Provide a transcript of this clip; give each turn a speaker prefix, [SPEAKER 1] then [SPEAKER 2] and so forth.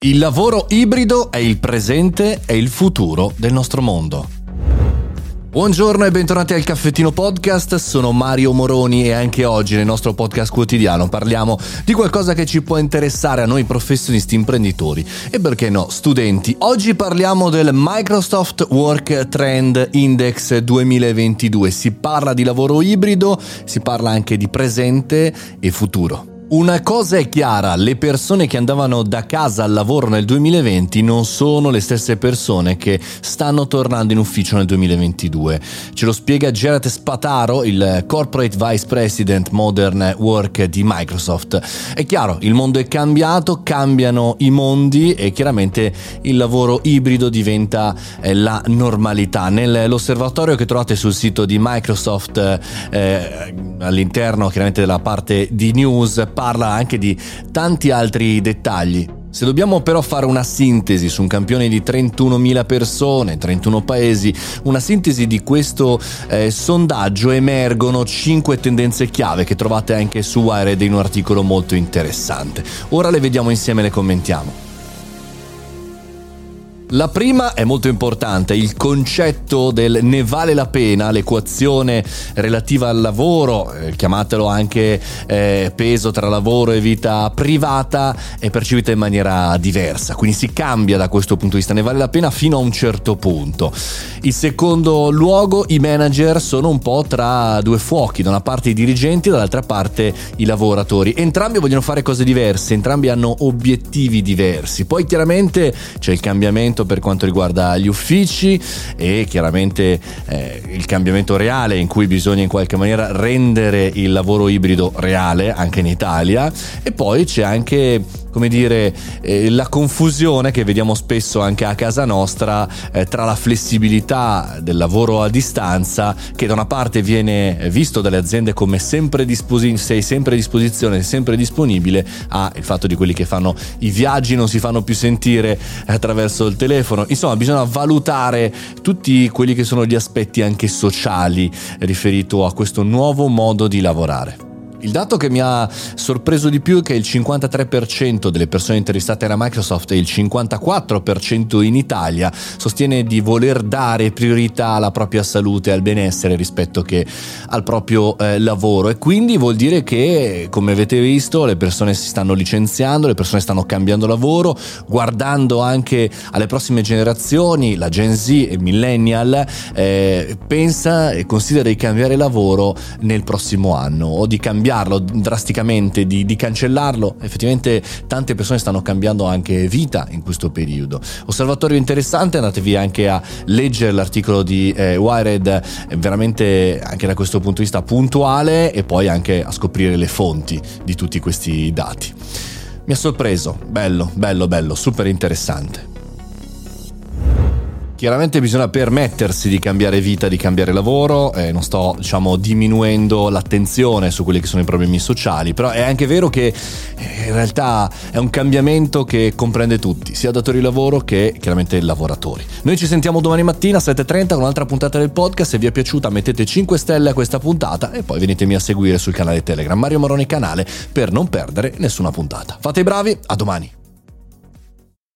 [SPEAKER 1] Il lavoro ibrido è il presente e il futuro del nostro mondo. Buongiorno e bentornati al Caffettino Podcast, sono Mario Moroni e anche oggi nel nostro podcast quotidiano parliamo di qualcosa che ci può interessare a noi professionisti imprenditori e perché no, studenti. Oggi parliamo del Microsoft Work Trend Index 2022, si parla di lavoro ibrido, si parla anche di presente e futuro. Una cosa è chiara, le persone che andavano da casa al lavoro nel 2020 non sono le stesse persone che stanno tornando in ufficio nel 2022. Ce lo spiega Gerard Spataro, il Corporate Vice President Modern Work di Microsoft. È chiaro, il mondo è cambiato, cambiano i mondi e chiaramente il lavoro ibrido diventa eh, la normalità. Nell'osservatorio che trovate sul sito di Microsoft eh, all'interno chiaramente della parte di news parla anche di tanti altri dettagli. Se dobbiamo però fare una sintesi su un campione di 31.000 persone, 31 paesi, una sintesi di questo eh, sondaggio emergono 5 tendenze chiave che trovate anche su Wired in un articolo molto interessante. Ora le vediamo insieme e le commentiamo. La prima è molto importante, il concetto del ne vale la pena, l'equazione relativa al lavoro, eh, chiamatelo anche eh, peso tra lavoro e vita privata, è percepita in maniera diversa, quindi si cambia da questo punto di vista, ne vale la pena fino a un certo punto. In secondo luogo i manager sono un po' tra due fuochi, da una parte i dirigenti, dall'altra parte i lavoratori. Entrambi vogliono fare cose diverse, entrambi hanno obiettivi diversi. Poi chiaramente c'è il cambiamento cambiamento per quanto riguarda gli uffici e chiaramente eh, il cambiamento reale in cui bisogna in qualche maniera rendere il lavoro ibrido reale anche in Italia. E poi c'è anche come dire, eh, la confusione che vediamo spesso anche a casa nostra eh, tra la flessibilità del lavoro a distanza, che da una parte viene visto dalle aziende come sempre disposi- sei sempre a disposizione, sempre disponibile, a il fatto di quelli che fanno i viaggi non si fanno più sentire attraverso il telefono. Insomma, bisogna valutare tutti quelli che sono gli aspetti anche sociali riferito a questo nuovo modo di lavorare. Il dato che mi ha sorpreso di più è che il 53% delle persone intervistate da Microsoft e il 54% in Italia sostiene di voler dare priorità alla propria salute e al benessere rispetto che al proprio eh, lavoro. E quindi vuol dire che come avete visto le persone si stanno licenziando, le persone stanno cambiando lavoro, guardando anche alle prossime generazioni, la Gen Z e il millennial eh, pensa e considera di cambiare lavoro nel prossimo anno o di cambiare cambiarlo drasticamente, di, di, cancellarlo, effettivamente tante persone stanno cambiando anche vita in questo periodo. Osservatorio interessante, andatevi anche a leggere l'articolo di eh, Wired, veramente anche da questo punto di vista puntuale e poi anche a scoprire le fonti di tutti questi dati. Mi ha sorpreso, bello, bello, bello, super interessante. Chiaramente bisogna permettersi di cambiare vita, di cambiare lavoro, eh, non sto diciamo diminuendo l'attenzione su quelli che sono i problemi sociali, però è anche vero che eh, in realtà è un cambiamento che comprende tutti, sia datori di lavoro che chiaramente lavoratori. Noi ci sentiamo domani mattina alle 7.30 con un'altra puntata del podcast, se vi è piaciuta mettete 5 stelle a questa puntata e poi venitemi a seguire sul canale Telegram Mario Moroni Canale per non perdere nessuna puntata. Fate i bravi, a domani!